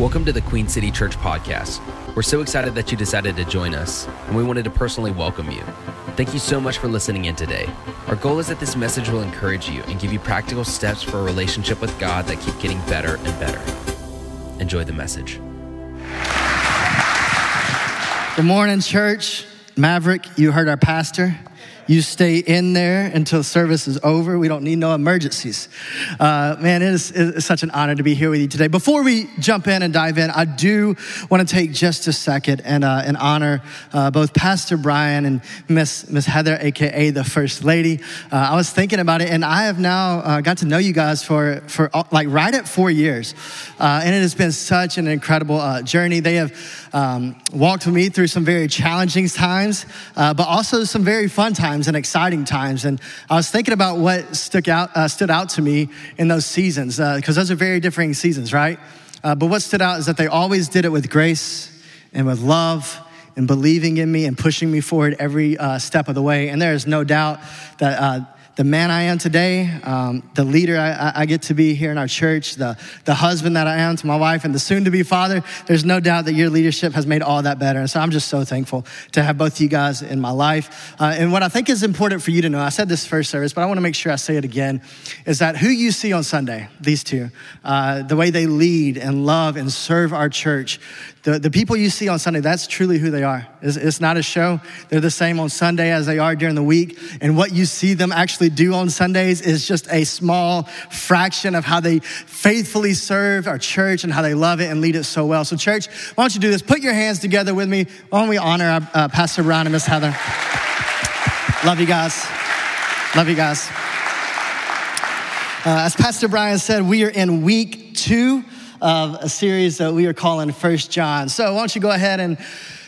Welcome to the Queen City Church podcast. We're so excited that you decided to join us, and we wanted to personally welcome you. Thank you so much for listening in today. Our goal is that this message will encourage you and give you practical steps for a relationship with God that keep getting better and better. Enjoy the message. Good morning, church. Maverick, you heard our pastor. You stay in there until service is over. We don't need no emergencies. Uh, man, it is, it is, such an honor to be here with you today. Before we jump in and dive in, I do want to take just a second and, uh, and honor uh, both Pastor Brian and Miss, Miss Heather, aka the First Lady. Uh, I was thinking about it, and I have now uh, got to know you guys for, for uh, like right at four years. and it has been such an incredible journey. They have um, walked with me through some very challenging times, but also some very fun times times and exciting times. And I was thinking about what stuck out, uh, stood out to me in those seasons, because uh, those are very differing seasons, right? Uh, but what stood out is that they always did it with grace and with love and believing in me and pushing me forward every uh, step of the way. And there is no doubt that uh, the man I am today, um, the leader I, I, get to be here in our church, the, the husband that I am to my wife, and the soon to be father, there's no doubt that your leadership has made all that better. And so I'm just so thankful to have both of you guys in my life. Uh, and what I think is important for you to know, I said this first service, but I want to make sure I say it again, is that who you see on Sunday, these two, uh, the way they lead and love and serve our church, the, the people you see on Sunday, that's truly who they are. It's, it's, not a show. They're the same on Sunday as they are during the week. And what you see them actually do on Sundays is just a small fraction of how they faithfully serve our church and how they love it and lead it so well. So, church, why don't you do this? Put your hands together with me. Why don't we honor our, uh, Pastor Brian and Miss Heather? Love you guys. Love you guys. Uh, as Pastor Brian said, we are in week two of a series that we are calling First John. So why don't you go ahead and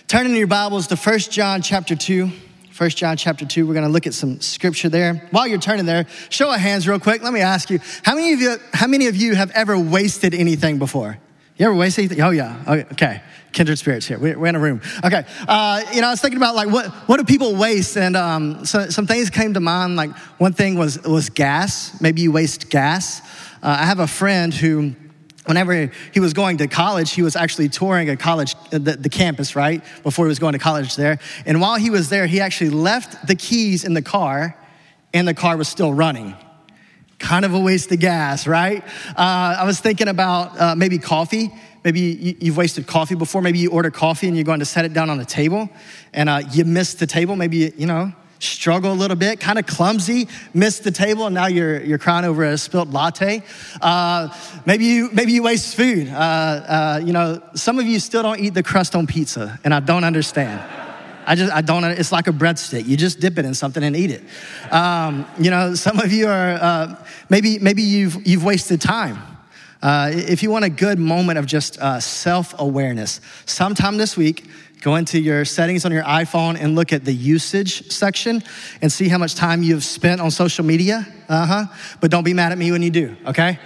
turn in your Bibles to First John chapter 2. First John chapter 2, we're going to look at some scripture there. While you're turning there, show of hands real quick. Let me ask you, how many of you, how many of you have ever wasted anything before? You ever wasted anything? Oh, yeah. Okay. Kindred spirits here. We're, in a room. Okay. Uh, you know, I was thinking about like, what, what do people waste? And um, so, some things came to mind. Like, one thing was, was gas. Maybe you waste gas. Uh, I have a friend who, whenever he was going to college, he was actually touring a college, the, the, campus, right? Before he was going to college there. And while he was there, he actually left the keys in the car, and the car was still running. Kind of a waste of gas, right? Uh, I was thinking about uh, maybe coffee. Maybe you, have wasted coffee before. Maybe you order coffee and you're going to set it down on the table, and uh, you missed the table. Maybe, you know, struggle a little bit, kind of clumsy, missed the table, and now you're, you're crying over a spilt latte. Uh, maybe, you, maybe you waste food. Uh, uh, you know, some of you still don't eat the crust on pizza, and I don't understand. I just, I don't, it's like a breadstick. You just dip it in something and eat it. Um, you know, some of you are, uh, maybe, maybe you've, you've wasted time. Uh, if you want a good moment of just uh, self awareness, sometime this week, Go into your settings on your iPhone and look at the usage section and see how much time you've spent on social media. Uh huh. But don't be mad at me when you do, okay?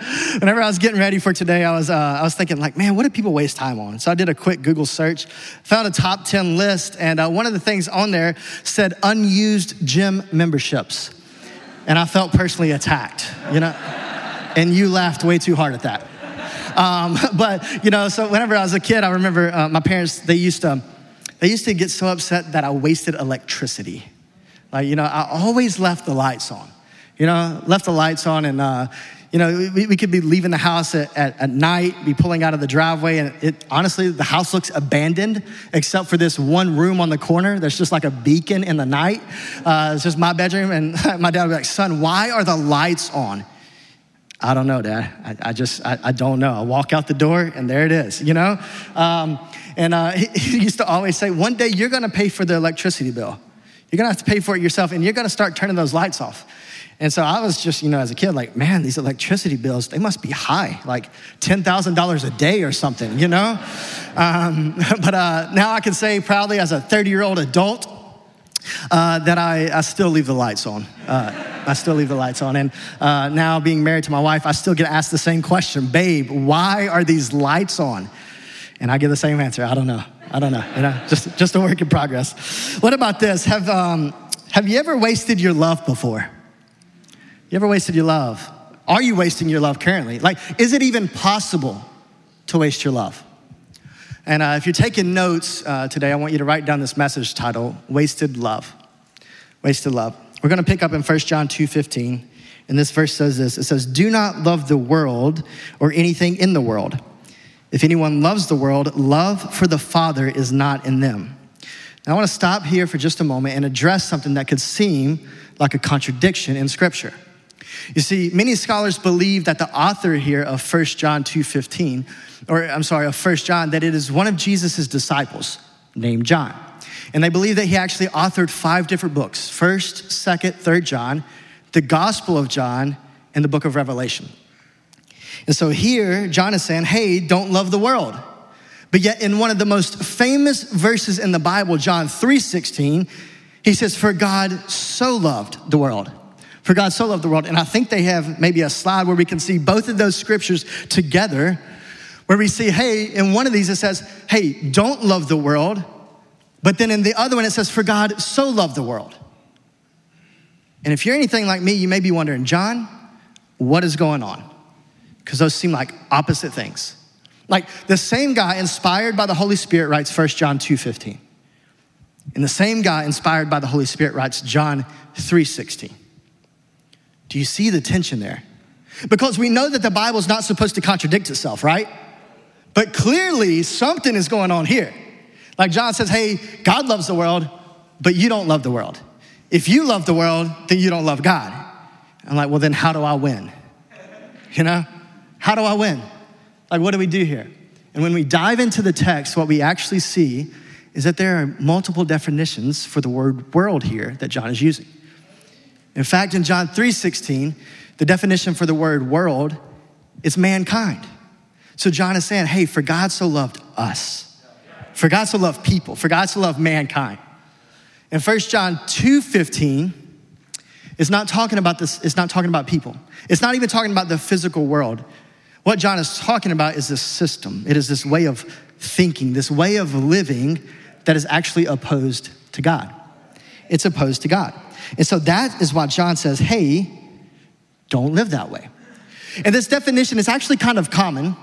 Whenever I was getting ready for today, I was, uh, I was thinking, like, man, what do people waste time on? So I did a quick Google search, found a top 10 list, and uh, one of the things on there said unused gym memberships. And I felt personally attacked, you know? And you laughed way too hard at that. Um, but, you know, so whenever I was a kid, I remember uh, my parents, they used to, they used to get so upset that I wasted electricity. Like, you know, I always left the lights on. You know, left the lights on and, uh, you know, we, we, could be leaving the house at, at, at, night, be pulling out of the driveway, and it, honestly, the house looks abandoned except for this one room on the corner. that's just like a beacon in the night. Uh, it's just my bedroom, and my dad would be like, son, why are the lights on? I don't know, Dad. I, I just, I, I, don't know. I walk out the door and there it is, you know? Um, and uh, he, he, used to always say, one day you're gonna pay for the electricity bill. You're gonna have to pay for it yourself and you're gonna start turning those lights off. And so I was just, you know, as a kid, like, man, these electricity bills, they must be high, like $10,000 a day or something, you know? Um, but uh, now I can say proudly as a 30 year old adult, uh, that I, I still leave the lights on. Uh, I still leave the lights on. And uh, now, being married to my wife, I still get asked the same question Babe, why are these lights on? And I give the same answer I don't know. I don't know. You know, just, just a work in progress. What about this? Have, um, have you ever wasted your love before? You ever wasted your love? Are you wasting your love currently? Like, is it even possible to waste your love. And uh, if you're taking notes uh, today, I want you to write down this message title Wasted Love. Wasted Love. We're going to pick up in 1 John 2 15. And this verse says this it says, Do not love the world or anything in the world. If anyone loves the world, love for the Father is not in them. Now, I want to stop here for just a moment and address something that could seem like a contradiction in Scripture. You see, many scholars believe that the author here of 1 John 2:15, or I'm sorry, of 1 John, that it is one of Jesus' disciples named John. And they believe that he actually authored five different books: 1st, 2nd, 3rd John, the Gospel of John, and the book of Revelation. And so here, John is saying, hey, don't love the world. But yet in one of the most famous verses in the Bible, John 3:16, he says, For God so loved the world. For God so loved the world. And I think they have maybe a slide where we can see both of those scriptures together, where we see, hey, in one of these it says, hey, don't love the world. But then in the other one it says, For God so loved the world. And if you're anything like me, you may be wondering, John, what is going on? Because those seem like opposite things. Like the same guy inspired by the Holy Spirit writes 1 John 2:15. And the same guy inspired by the Holy Spirit writes John 3:16. Do you see the tension there? Because we know that the Bible is not supposed to contradict itself, right? But clearly something is going on here. Like John says, "Hey, God loves the world, but you don't love the world." If you love the world, then you don't love God. I'm like, well, then how do I win? You know? How do I win? Like, what do we do here? And when we dive into the text, what we actually see is that there are multiple definitions for the word world here that John is using. In fact, in John 3:16, the definition for the word world is mankind. So John is saying, hey, for God so loved us. For God so loved people. For God so loved mankind. In 1 John 2:15, it's not talking about this, it's not talking about people. It's not even talking about the physical world. What John is talking about is this system. It is this way of thinking, this way of living that is actually opposed to God. It's opposed to God. And so that is why John says, hey, don't live that way. And this definition is actually kind of common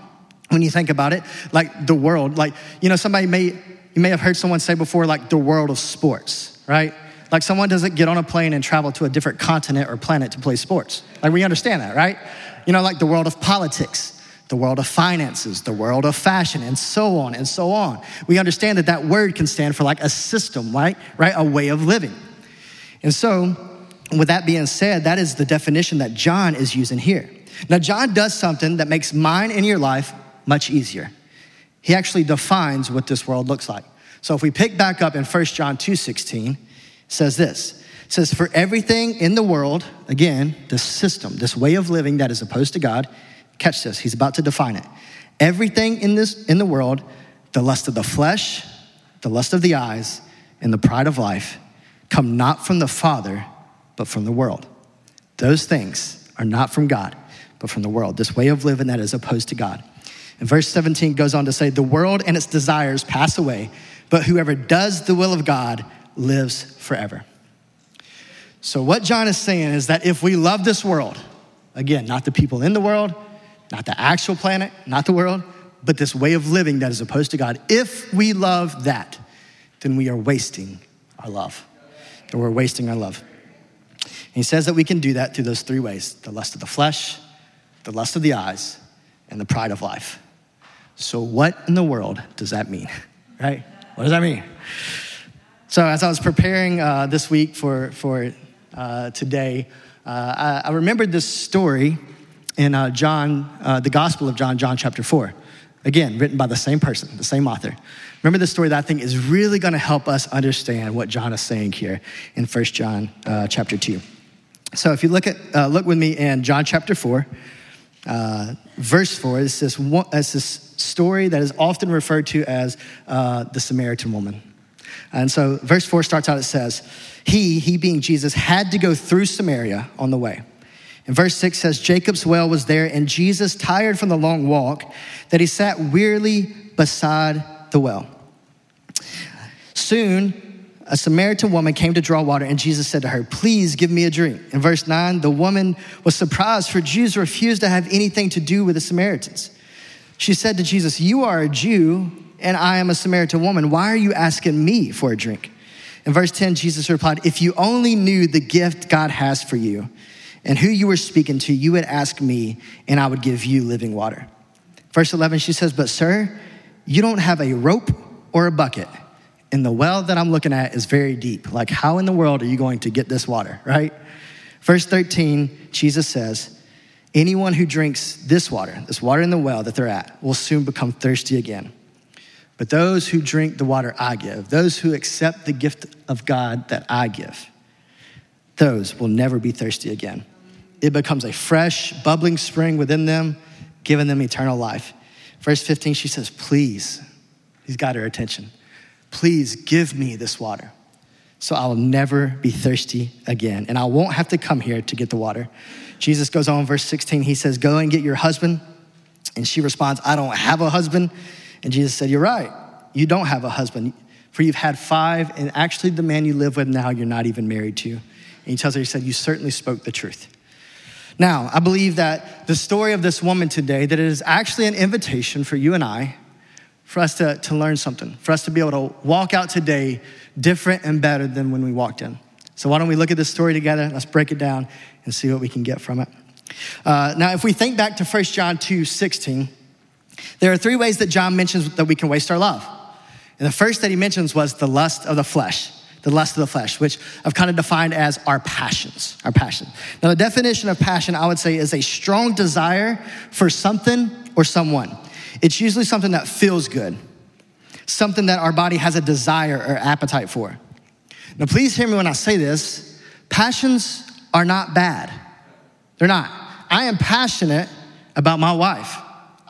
when you think about it, like the world. Like, you know, somebody may, you may have heard someone say before, like the world of sports right? Like someone doesn't get on a plane and travel to a different continent or planet to play sports. Like we understand that, right? You know, like the world of politics, the world of finances, the world of fashion, and so on and so on. We understand that that word can stand for like a system, right? Right? A way of living. And so, with that being said, that is the definition that John is using here. Now, John does something that makes mine and your life much easier. He actually defines what this world looks like. So if we pick back up in 1 John 2:16, says this. It says, For everything in the world, again, this system, this way of living that is opposed to God, catch this, he's about to define it. Everything in this in the world, the lust of the flesh, the lust of the eyes, and the pride of life, come not from the Father, but from the world. Those things are not from God, but from the world. This way of living that is opposed to God. And verse 17 goes on to say, The world and its desires pass away, but whoever does the will of God lives forever. So, what John is saying is that if we love this world, again, not the people in the world, not the actual planet, not the world, but this way of living that is opposed to God, if we love that, then we are wasting our love. And we're wasting our love. And he says that we can do that through those three ways the lust of the flesh, the lust of the eyes, and the pride of life. So, what in the world does that mean, right? What does that mean? So, as I was preparing uh, this week for, for uh, today, uh, I, I, remembered this story in uh, John, uh, the Gospel of John, John chapter 4. Again, written by the same person, the same author. Remember the story that I think is really going to help us understand what John is saying here in 1 John uh, chapter 2. So, if you look, at, look with me in John chapter 4, verse 4, it's this, it's this story that is often referred to as uh, the Samaritan woman. And so, verse 4 starts out, it says, He, he being Jesus, had to go through Samaria on the way. And verse 6 says, Jacob's well was there, and Jesus, tired from the long walk, that he sat wearily beside the well. Soon, a Samaritan woman came to draw water, and Jesus said to her, Please give me a drink. In verse 9, the woman was surprised, for Jews refused to have anything to do with the Samaritans. She said to Jesus, You are a Jew, and I am a Samaritan woman. Why are you asking me for a drink? In verse 10, Jesus replied, If you only knew the gift God has for you and who you were speaking to, you would ask me, and I would give you living water. Verse 11, she says, But sir, you don't have a rope or a bucket, and the well that I'm looking at is very deep. Like, how in the world are you going to get this water, right? Verse 13, Jesus says, Anyone who drinks this water, this water in the well that they're at, will soon become thirsty again. But those who drink the water I give, those who accept the gift of God that I give, those will never be thirsty again. It becomes a fresh, bubbling spring within them, giving them eternal life. Verse 15, she says, Please, he's got her attention. Please give me this water so I will never be thirsty again. And I won't have to come here to get the water. Jesus goes on, verse 16, he says, Go and get your husband. And she responds, I don't have a husband. And Jesus said, You're right. You don't have a husband, for you've had five, and actually, the man you live with now, you're not even married to. And he tells her, He said, You certainly spoke the truth. Now, I believe that the story of this woman today, that it is actually an invitation for you and I for us to, to learn something, for us to be able to walk out today different and better than when we walked in. So, why don't we look at this story together? Let's break it down and see what we can get from it. Uh, now, if we think back to 1 John 2 16, there are three ways that John mentions that we can waste our love. And the first that he mentions was the lust of the flesh, the lust of the flesh, which I've kind of defined as our passions, our passion. Now, the definition of passion, I would say, is a strong desire for something or someone. It's usually something that feels good, something that our body has a desire or appetite for. Now, please hear me when I say this passions are not bad. They're not. I am passionate about my wife.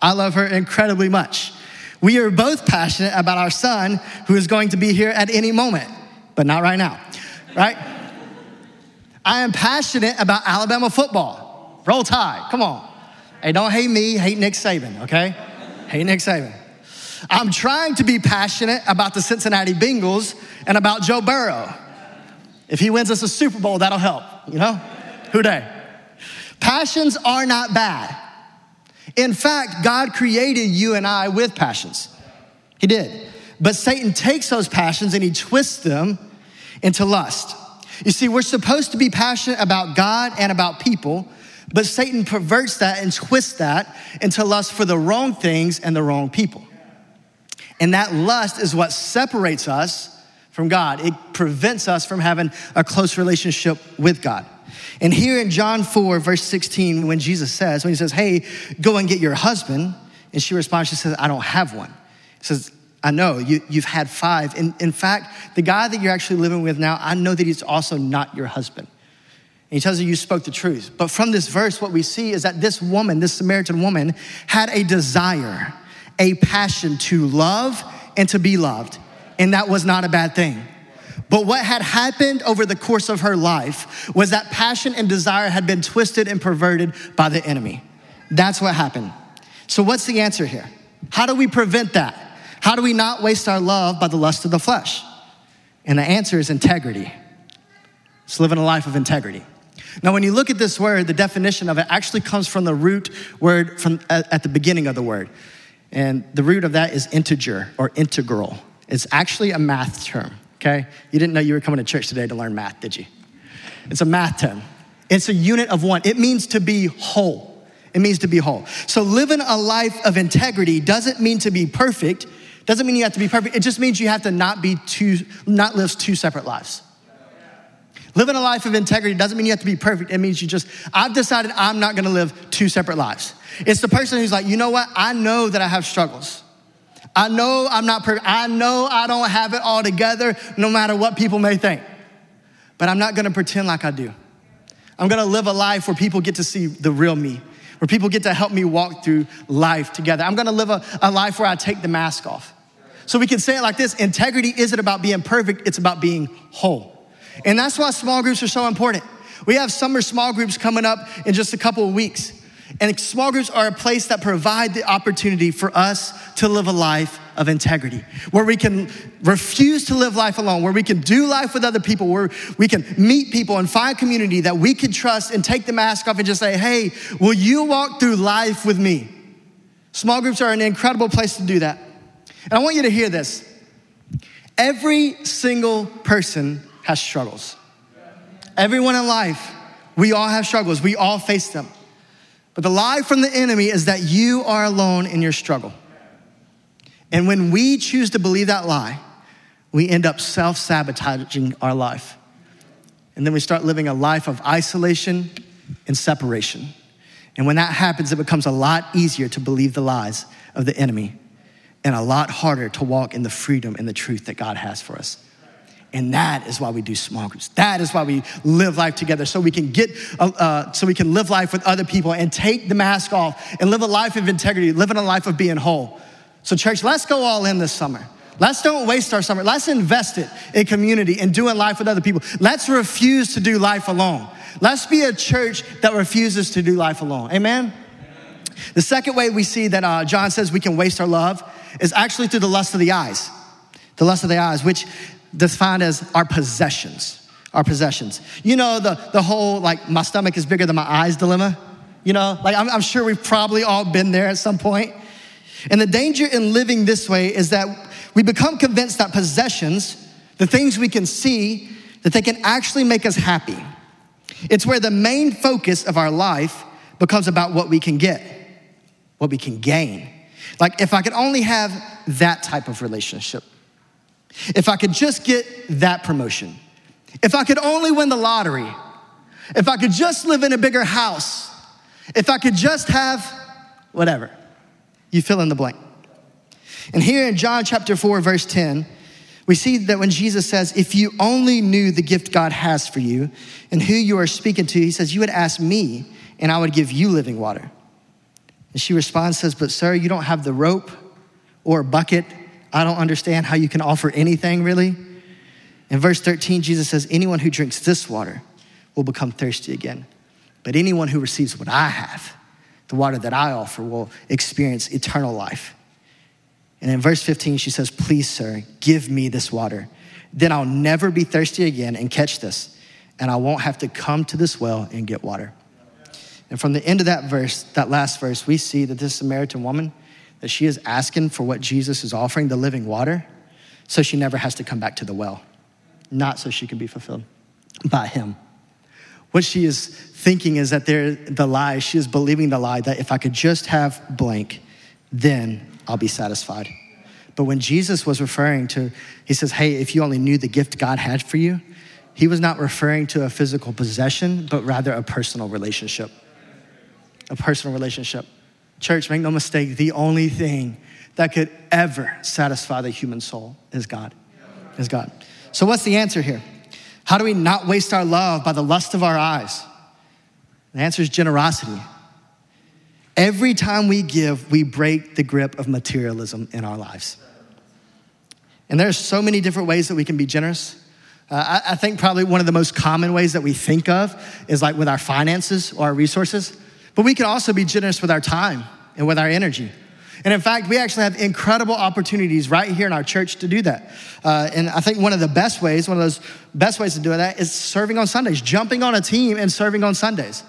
I love her incredibly much. We are both passionate about our son who is going to be here at any moment, but not right now, right? I am passionate about Alabama football. Roll Tide, come on. Hey, don't hate me, hate Nick Saban, okay? Hate Nick Saban. I'm trying to be passionate about the Cincinnati Bengals and about Joe Burrow. If he wins us a Super Bowl, that'll help, you know? Who Dey? Passions are not bad. In fact, God created you and I with passions. He did. But Satan takes those passions and he twists them into lust. You see, we're supposed to be passionate about God and about people, but Satan perverts that and twists that into lust for the wrong things and the wrong people. And that lust is what separates us from God. It prevents us from having a close relationship with God. And here in John 4, verse 16, when Jesus says, when he says, Hey, go and get your husband, and she responds, She says, I don't have one. He says, I know you, you've had five. And in fact, the guy that you're actually living with now, I know that he's also not your husband. And he tells her, You spoke the truth. But from this verse, what we see is that this woman, this Samaritan woman, had a desire, a passion to love and to be loved. And that was not a bad thing. But what had happened over the course of her life was that passion and desire had been twisted and perverted by the enemy. That's what happened. So, what's the answer here? How do we prevent that? How do we not waste our love by the lust of the flesh? And the answer is integrity. It's living a life of integrity. Now, when you look at this word, the definition of it actually comes from the root word from at the beginning of the word. And the root of that is integer or integral. It's actually a math term okay? You didn't know you were coming to church today to learn math, did you? It's a math term. It's a unit of one. It means to be whole. It means to be whole. So living a life of integrity doesn't mean to be perfect. Doesn't mean you have to be perfect. It just means you have to not be two, not live two separate lives. Living a life of integrity doesn't mean you have to be perfect. It means you just, I've decided I'm not gonna live two separate lives. It's the person who's like, you know what? I know that I have struggles. I know I'm not perfect. I know I don't have it all together, no matter what people may think. But I'm not gonna pretend like I do. I'm gonna live a life where people get to see the real me, where people get to help me walk through life together. I'm gonna live a, a life where I take the mask off. So we can say it like this integrity isn't about being perfect, it's about being whole. And that's why small groups are so important. We have summer small groups coming up in just a couple of weeks. And small groups are a place that provide the opportunity for us to live a life of integrity, where we can refuse to live life alone, where we can do life with other people, where we can meet people and find community that we can trust and take the mask off and just say, hey, will you walk through life with me? Small groups are an incredible place to do that. And I want you to hear this. Every single person has struggles. Everyone in life, we all have struggles. We all face them. The lie from the enemy is that you are alone in your struggle. And when we choose to believe that lie, we end up self sabotaging our life. And then we start living a life of isolation and separation. And when that happens, it becomes a lot easier to believe the lies of the enemy and a lot harder to walk in the freedom and the truth that God has for us. And that is why we do small groups. That is why we live life together, so we can get, uh, uh, so we can live life with other people and take the mask off and live a life of integrity, living a life of being whole. So, church, let's go all in this summer. Let's don't waste our summer. Let's invest it in community and doing life with other people. Let's refuse to do life alone. Let's be a church that refuses to do life alone. Amen? The second way we see that uh, John says we can waste our love is actually through the lust of the eyes. The lust of the eyes, which defined as our possessions. Our possessions. You know, the, the whole like, my stomach is bigger than my eyes dilemma? You know, like I'm, I'm sure we've probably all been there at some point. And the danger in living this way is that we become convinced that possessions, the things we can see, that they can actually make us happy. It's where the main focus of our life becomes about what we can get, what we can gain. Like, if I could only have that type of relationship, if I could just get that promotion, if I could only win the lottery, if I could just live in a bigger house, if I could just have whatever, you fill in the blank. And here in John chapter 4, verse 10, we see that when Jesus says, If you only knew the gift God has for you and who you are speaking to, he says, You would ask me, and I would give you living water. And she responds, says, But sir, you don't have the rope or bucket. I don't understand how you can offer anything really. In verse 13, Jesus says, Anyone who drinks this water will become thirsty again. But anyone who receives what I have, the water that I offer, will experience eternal life. And in verse 15, she says, Please, sir, give me this water. Then I'll never be thirsty again. And catch this, and I won't have to come to this well and get water. And from the end of that verse, that last verse, we see that this Samaritan woman, that she is asking for what Jesus is offering, the living water, so she never has to come back to the well, not so she can be fulfilled by him. What she is thinking is that there, the lie, she is believing the lie that if I could just have blank, then I'll be satisfied. But when Jesus was referring to, he says, Hey, if you only knew the gift God had for you, he was not referring to a physical possession, but rather a personal relationship. A personal relationship. Church, make no mistake, the only thing that could ever satisfy the human soul is God. Is God. So, what's the answer here? How do we not waste our love by the lust of our eyes? The answer is generosity. Every time we give, we break the grip of materialism in our lives. And there's so many different ways that we can be generous. Uh, I, I, think probably one of the most common ways that we think of is like with our finances or our resources. But we can also be generous with our time and with our energy. And in fact, we actually have incredible opportunities right here in our church to do that. Uh, and I think one of the best ways, one of those best ways to do that is serving on Sundays, jumping on a team and serving on Sundays.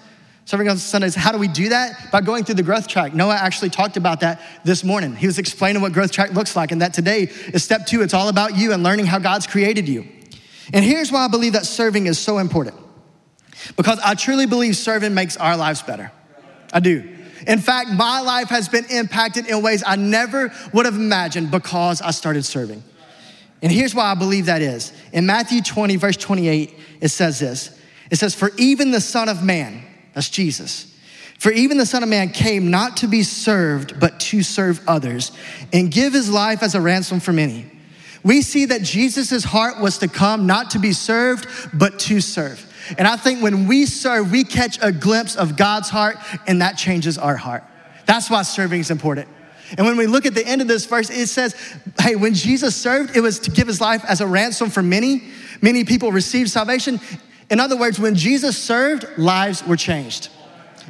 Serving on Sundays. How do we do that? By going through the growth track. Noah actually talked about that this morning. He was explaining what growth track looks like, and that today is step two. It's all about you and learning how God's created you. And here's why I believe that serving is so important because I truly believe serving makes our lives better. I do. In fact, my life has been impacted in ways I never would have imagined because I started serving. And here's why I believe that is. In Matthew 20, verse 28, it says this It says, For even the Son of Man, that's Jesus. For even the Son of Man came not to be served, but to serve others and give his life as a ransom for many. We see that Jesus' heart was to come not to be served, but to serve. And I think when we serve, we catch a glimpse of God's heart, and that changes our heart. That's why serving is important. And when we look at the end of this verse, it says, hey, when Jesus served, it was to give his life as a ransom for many. Many people received salvation. In other words, when Jesus served, lives were changed.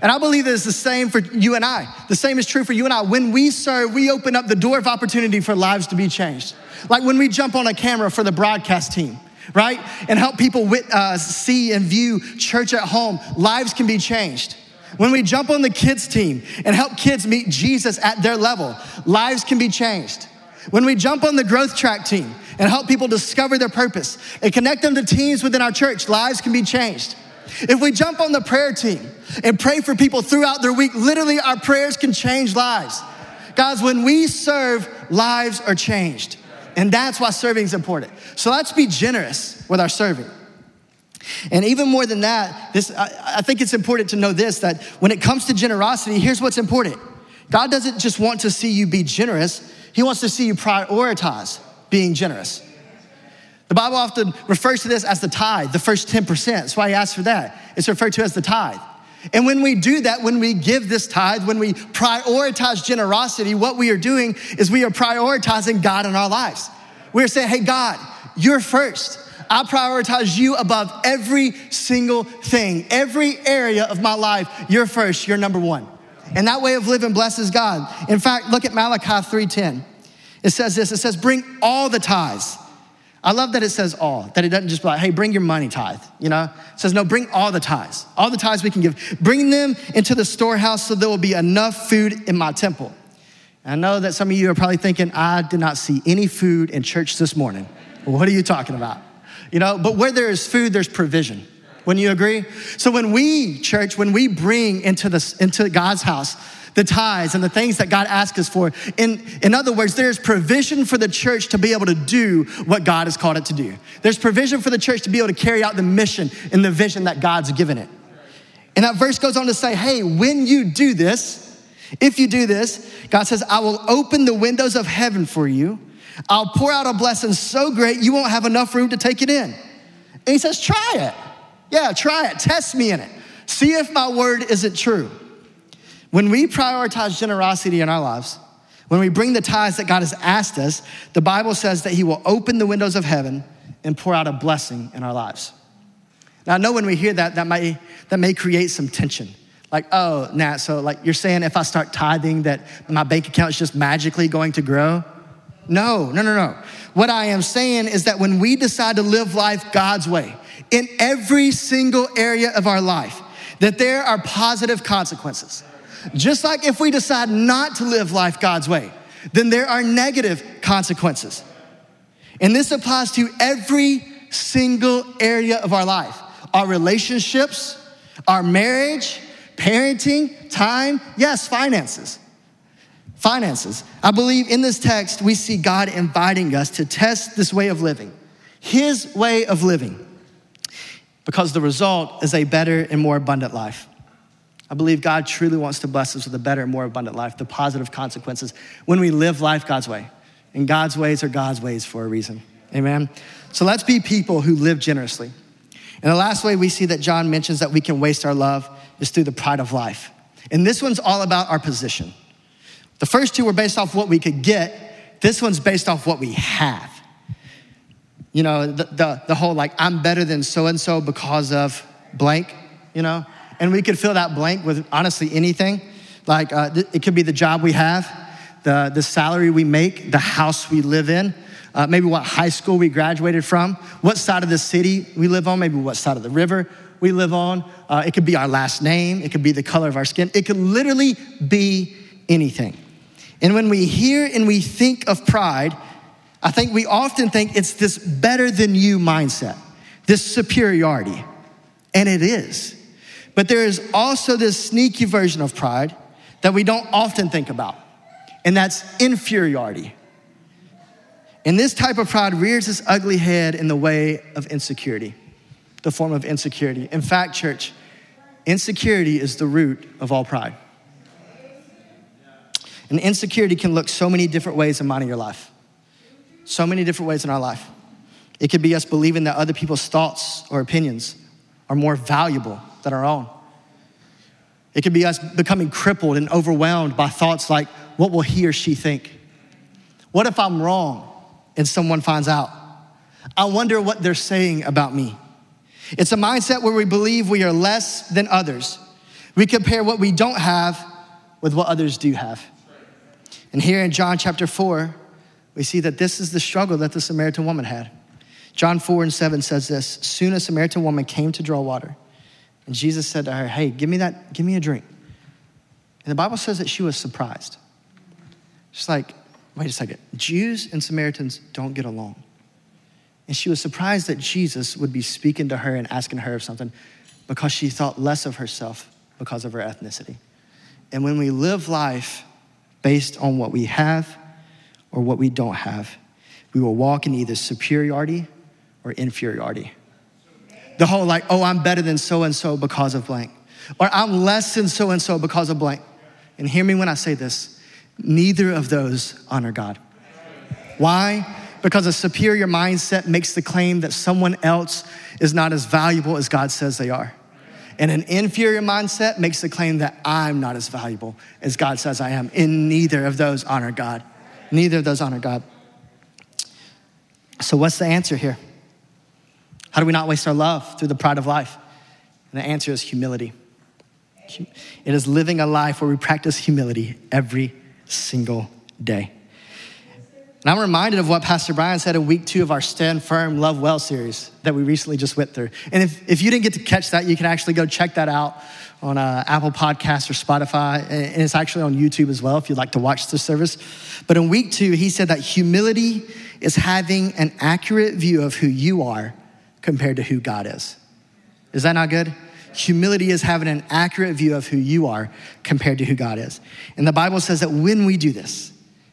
And I believe that it's the same for you and I. The same is true for you and I. When we serve, we open up the door of opportunity for lives to be changed. Like when we jump on a camera for the broadcast team, right? And help people wit, uh, see and view church at home, lives can be changed. When we jump on the kids' team and help kids meet Jesus at their level, lives can be changed. When we jump on the growth track team and help people discover their purpose and connect them to teams within our church, lives can be changed. If we jump on the prayer team and pray for people throughout their week, literally our prayers can change lives. Guys, when we serve, lives are changed. And that's why serving is important. So let's be generous with our serving. And even more than that, this, I, I think it's important to know this that when it comes to generosity, here's what's important God doesn't just want to see you be generous, He wants to see you prioritize being generous. The Bible often refers to this as the tithe, the first 10%. That's why He asks for that. It's referred to as the tithe. And when we do that, when we give this tithe, when we prioritize generosity, what we are doing is we are prioritizing God in our lives. We're saying, hey, God, you're first. I prioritize you above every single thing, every area of my life. You're first, you're number one. And that way of living blesses God. In fact, look at Malachi 3:10. It says this, it says, bring all the tithes. I love that it says all, that it doesn't just be like, hey, bring your money tithe, you know? It says, no, bring all the tithes, all the tithes we can give. Bring them into the storehouse so there will be enough food in my temple. And I know that some of you are probably thinking, I did not see any food in church this morning. What are you talking about? You know, but where there is food, there's provision. Wouldn't you agree? So when we, church, when we bring into, the, into God's house the tithes and the things that God asks us for, in, in other words, there's provision for the church to be able to do what God has called it to do. There's provision for the church to be able to carry out the mission and the vision that God's given it. And that verse goes on to say, hey, when you do this, if you do this, God says, I will open the windows of heaven for you I'll pour out a blessing so great you won't have enough room to take it in. And he says, Try it. Yeah, try it. Test me in it. See if my word isn't true. When we prioritize generosity in our lives, when we bring the tithes that God has asked us, the Bible says that He will open the windows of heaven and pour out a blessing in our lives. Now, I know when we hear that, that may, that may create some tension. Like, oh, Nat, so like you're saying if I start tithing that my bank account is just magically going to grow? No, no, no, no. What I am saying is that when we decide to live life God's way, in every single area of our life, that there are positive consequences. Just like if we decide not to live life God's way, then there are negative consequences. And this applies to every single area of our life our relationships, our marriage, parenting, time, yes, finances. Finances. I believe in this text, we see God inviting us to test this way of living, His way of living, because the result is a better and more abundant life. I believe God truly wants to bless us with a better more abundant life, the positive consequences when we live life God's way. And God's ways are God's ways for a reason. Amen. So let's be people who live generously. And the last way we see that John mentions that we can waste our love is through the pride of life. And this one's all about our position. The first two were based off what we could get. This one's based off what we have. You know, the, the, the whole like, I'm better than so and so because of blank, you know? And we could fill that blank with honestly anything. Like, uh, th- it could be the job we have, the, the salary we make, the house we live in, uh, maybe what high school we graduated from, what side of the city we live on, maybe what side of the river we live on. Uh, it could be our last name, it could be the color of our skin, it could literally be anything. And when we hear and we think of pride, I think we often think it's this better than you mindset, this superiority. And it is. But there is also this sneaky version of pride that we don't often think about, and that's inferiority. And this type of pride rears its ugly head in the way of insecurity, the form of insecurity. In fact, church, insecurity is the root of all pride. And insecurity can look so many different ways in mine and your life. So many different ways in our life. It could be us believing that other people's thoughts or opinions are more valuable than our own. It could be us becoming crippled and overwhelmed by thoughts like, what will he or she think? What if I'm wrong and someone finds out? I wonder what they're saying about me. It's a mindset where we believe we are less than others. We compare what we don't have with what others do have. And here in John chapter 4, we see that this is the struggle that the Samaritan woman had. John 4 and 7 says this Soon a Samaritan woman came to draw water. And Jesus said to her, Hey, give me that, give me a drink. And the Bible says that she was surprised. She's like, wait a second, Jews and Samaritans don't get along. And she was surprised that Jesus would be speaking to her and asking her of something because she thought less of herself because of her ethnicity. And when we live life based on what we have or what we don't have, we will walk in either superiority or inferiority. The whole like, oh, I'm better than so and so because of blank, or I'm less than so and so because of blank. And hear me when I say this neither of those honor God. Why? Because a superior mindset makes the claim that someone else is not as valuable as God says they are. And an inferior mindset makes the claim that I'm not as valuable as God says I am. And neither of those honor God. Neither of those honor God. So, what's the answer here? How do we not waste our love through the pride of life? And the answer is humility. It is living a life where we practice humility every single day. And I'm reminded of what Pastor Brian said in week two of our Stand Firm, Love Well series that we recently just went through. And if, if you didn't get to catch that, you can actually go check that out on uh, Apple Podcasts or Spotify. And it's actually on YouTube as well if you'd like to watch the service. But in week two, he said that humility is having an accurate view of who you are compared to who God is. Is that not good? Humility is having an accurate view of who you are compared to who God is. And the Bible says that when we do this,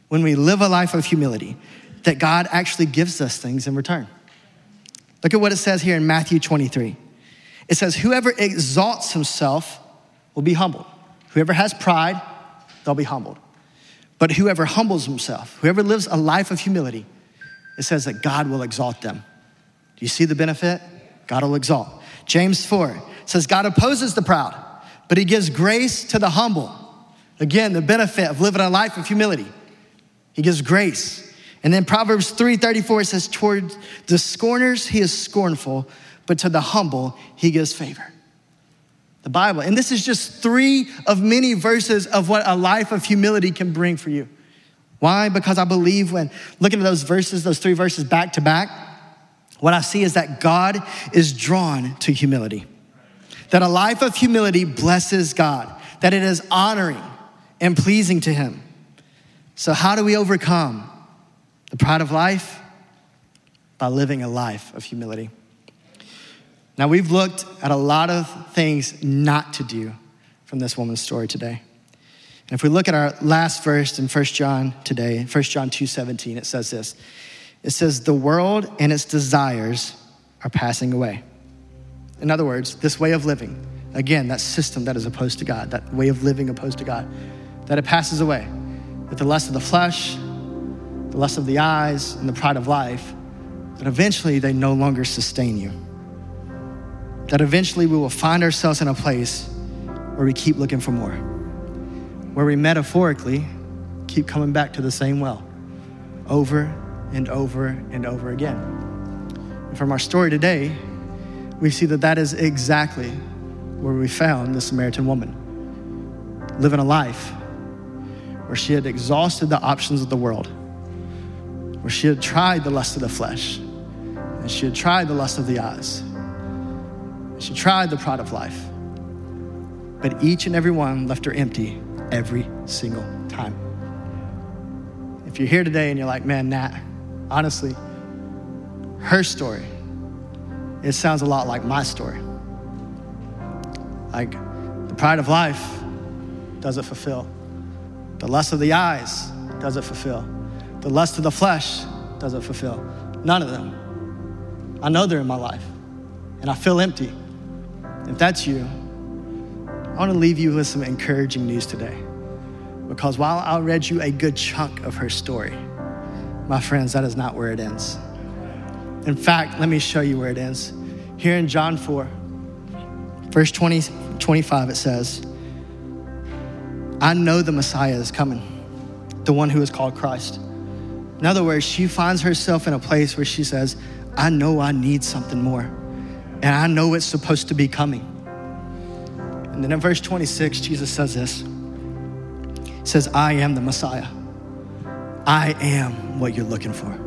when we live a life of humility, that God actually gives us things in return. Look at what it says here in Matthew 23. It says, Whoever exalts himself will be humbled. Whoever has pride, they'll be humbled. But whoever humbles himself, whoever lives a life of humility, it says that God will exalt them. Do you see the benefit? God will exalt. James 4 says, God opposes the proud, but he gives grace to the humble. Again, the benefit of living a life of humility. He gives grace. And then Proverbs 3:34 says, Toward the scorners he is scornful, but to the humble he gives favor. The Bible. And this is just three of many verses of what a life of humility can bring for you. Why? Because I believe when looking at those verses, those three verses back to back, what I see is that God is drawn to humility. That a life of humility blesses God, that it is honoring and pleasing to Him. So, how do we overcome the pride of life? By living a life of humility. Now, we've looked at a lot of things not to do from this woman's story today. And if we look at our last verse in 1 John today, 1 John 2:17, it says this. It says, The world and its desires are passing away. In other words, this way of living, again, that system that is opposed to God, that way of living opposed to God, that it passes away. That the lust of the flesh, the lust of the eyes, and the pride of life, that eventually they no longer sustain you. That eventually we will find ourselves in a place where we keep looking for more, where we metaphorically keep coming back to the same well over and over and over again. And from our story today, we see that that is exactly where we found the Samaritan woman living a life where she had exhausted the options of the world, where she had tried the lust of the flesh, and she had tried the lust of the eyes, she tried the pride of life. But each and every one left her empty every single time. If you're here today and you're like, man, Nat, honestly, her story, it sounds a lot like my story. Like the pride of life doesn't fulfill. The lust of the eyes doesn't fulfill. The lust of the flesh doesn't fulfill. None of them. I know they're in my life, and I feel empty. If that's you, I want to leave you with some encouraging news today. Because while I read you a good chunk of her story, my friends, that is not where it ends. In fact, let me show you where it ends. Here in John 4, verse 20, 25, it says, I know the Messiah is coming, the one who is called Christ. In other words, she finds herself in a place where she says, I know I need something more, and I know it's supposed to be coming. And then in verse 26, Jesus says this He says, I am the Messiah. I am what you're looking for.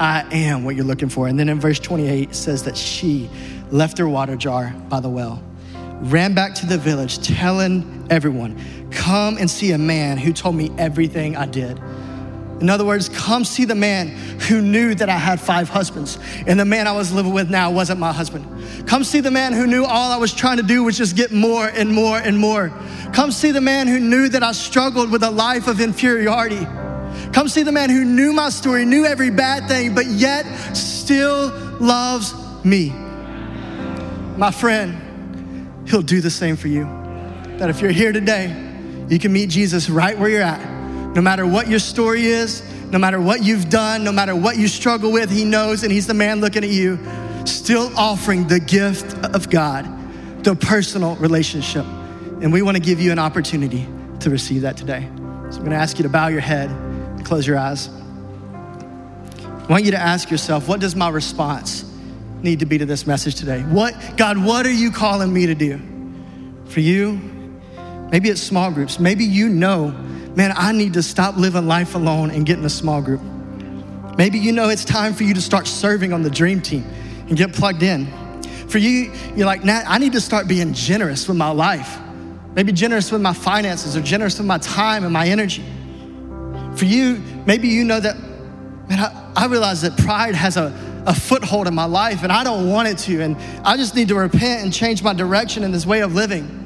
I am what you're looking for. And then in verse 28, it says that she left her water jar by the well ran back to the village telling everyone, Come and see a man who told me everything I did. In other words, come see the man who knew that I had five husbands, and the man I was living with now wasn't my husband. Come see the man who knew all I was trying to do was just get more and more and more. Come see the man who knew that I struggled with a life of inferiority. Come see the man who knew my story, knew every bad thing, but yet still loves me. My friend, he'll do the same for you. That if you're here today, you can meet Jesus right where you're at no matter what your story is, no matter what you've done, no matter what you struggle with, He knows and He's the man looking at you, still offering the gift of God, the personal relationship. And we want to give you an opportunity to receive that today. So I'm going to ask you to bow your head close your eyes. I want you to ask yourself, what does my response need to be to this message today? What, God, what are you calling me to do? For you, maybe it's small groups. Maybe you know man, I need to stop living life alone and get in a small group. Maybe you know it's time for you to start serving on the dream team and get plugged in. For you, you're like, Nat, I need to start being generous with my life. Maybe generous with my finances or generous with my time and my energy. For you, maybe you know that, man, I, I realize that pride has a, a foothold in my life and I don't want it to. And I just need to repent and change my direction in this way of living.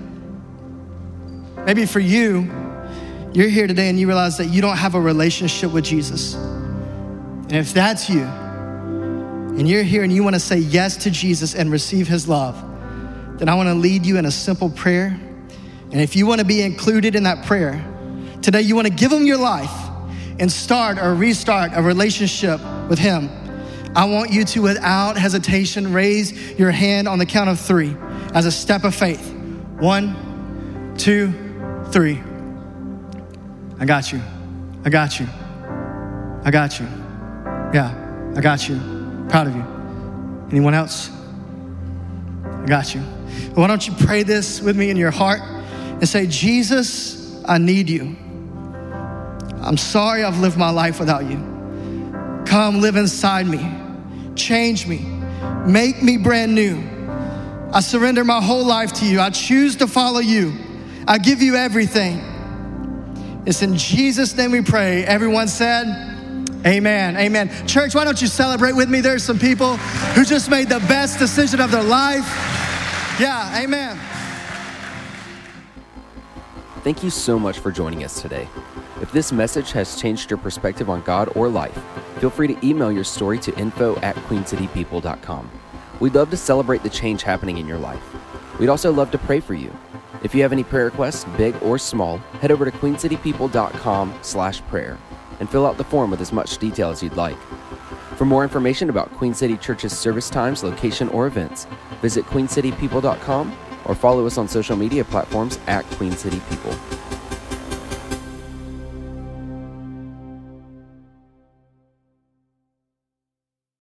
Maybe for you, you're here today and you realize that you don't have a relationship with Jesus. And if that's you, and you're here and you want to say yes to Jesus and receive his love, then I want to lead you in a simple prayer. And if you want to be included in that prayer, today you want to give him your life and start or restart a relationship with him. I want you to, without hesitation, raise your hand on the count of three as a step of faith. One, two, three. I got you. I got you. I got you. Yeah, I got you. Proud of you. Anyone else? I got you. Why don't you pray this with me in your heart and say, Jesus, I need you. I'm sorry I've lived my life without you. Come live inside me. Change me. Make me brand new. I surrender my whole life to you. I choose to follow you. I give you everything. It's in Jesus' name we pray. Everyone said, Amen. Amen. Church, why don't you celebrate with me? There's some people who just made the best decision of their life. Yeah, amen. Thank you so much for joining us today. If this message has changed your perspective on God or life, feel free to email your story to info at queencitypeople.com. We'd love to celebrate the change happening in your life. We'd also love to pray for you. If you have any prayer requests, big or small, head over to queencitypeople.com slash prayer and fill out the form with as much detail as you'd like. For more information about Queen City Church's service times, location, or events, visit queencitypeople.com or follow us on social media platforms at Queen City People.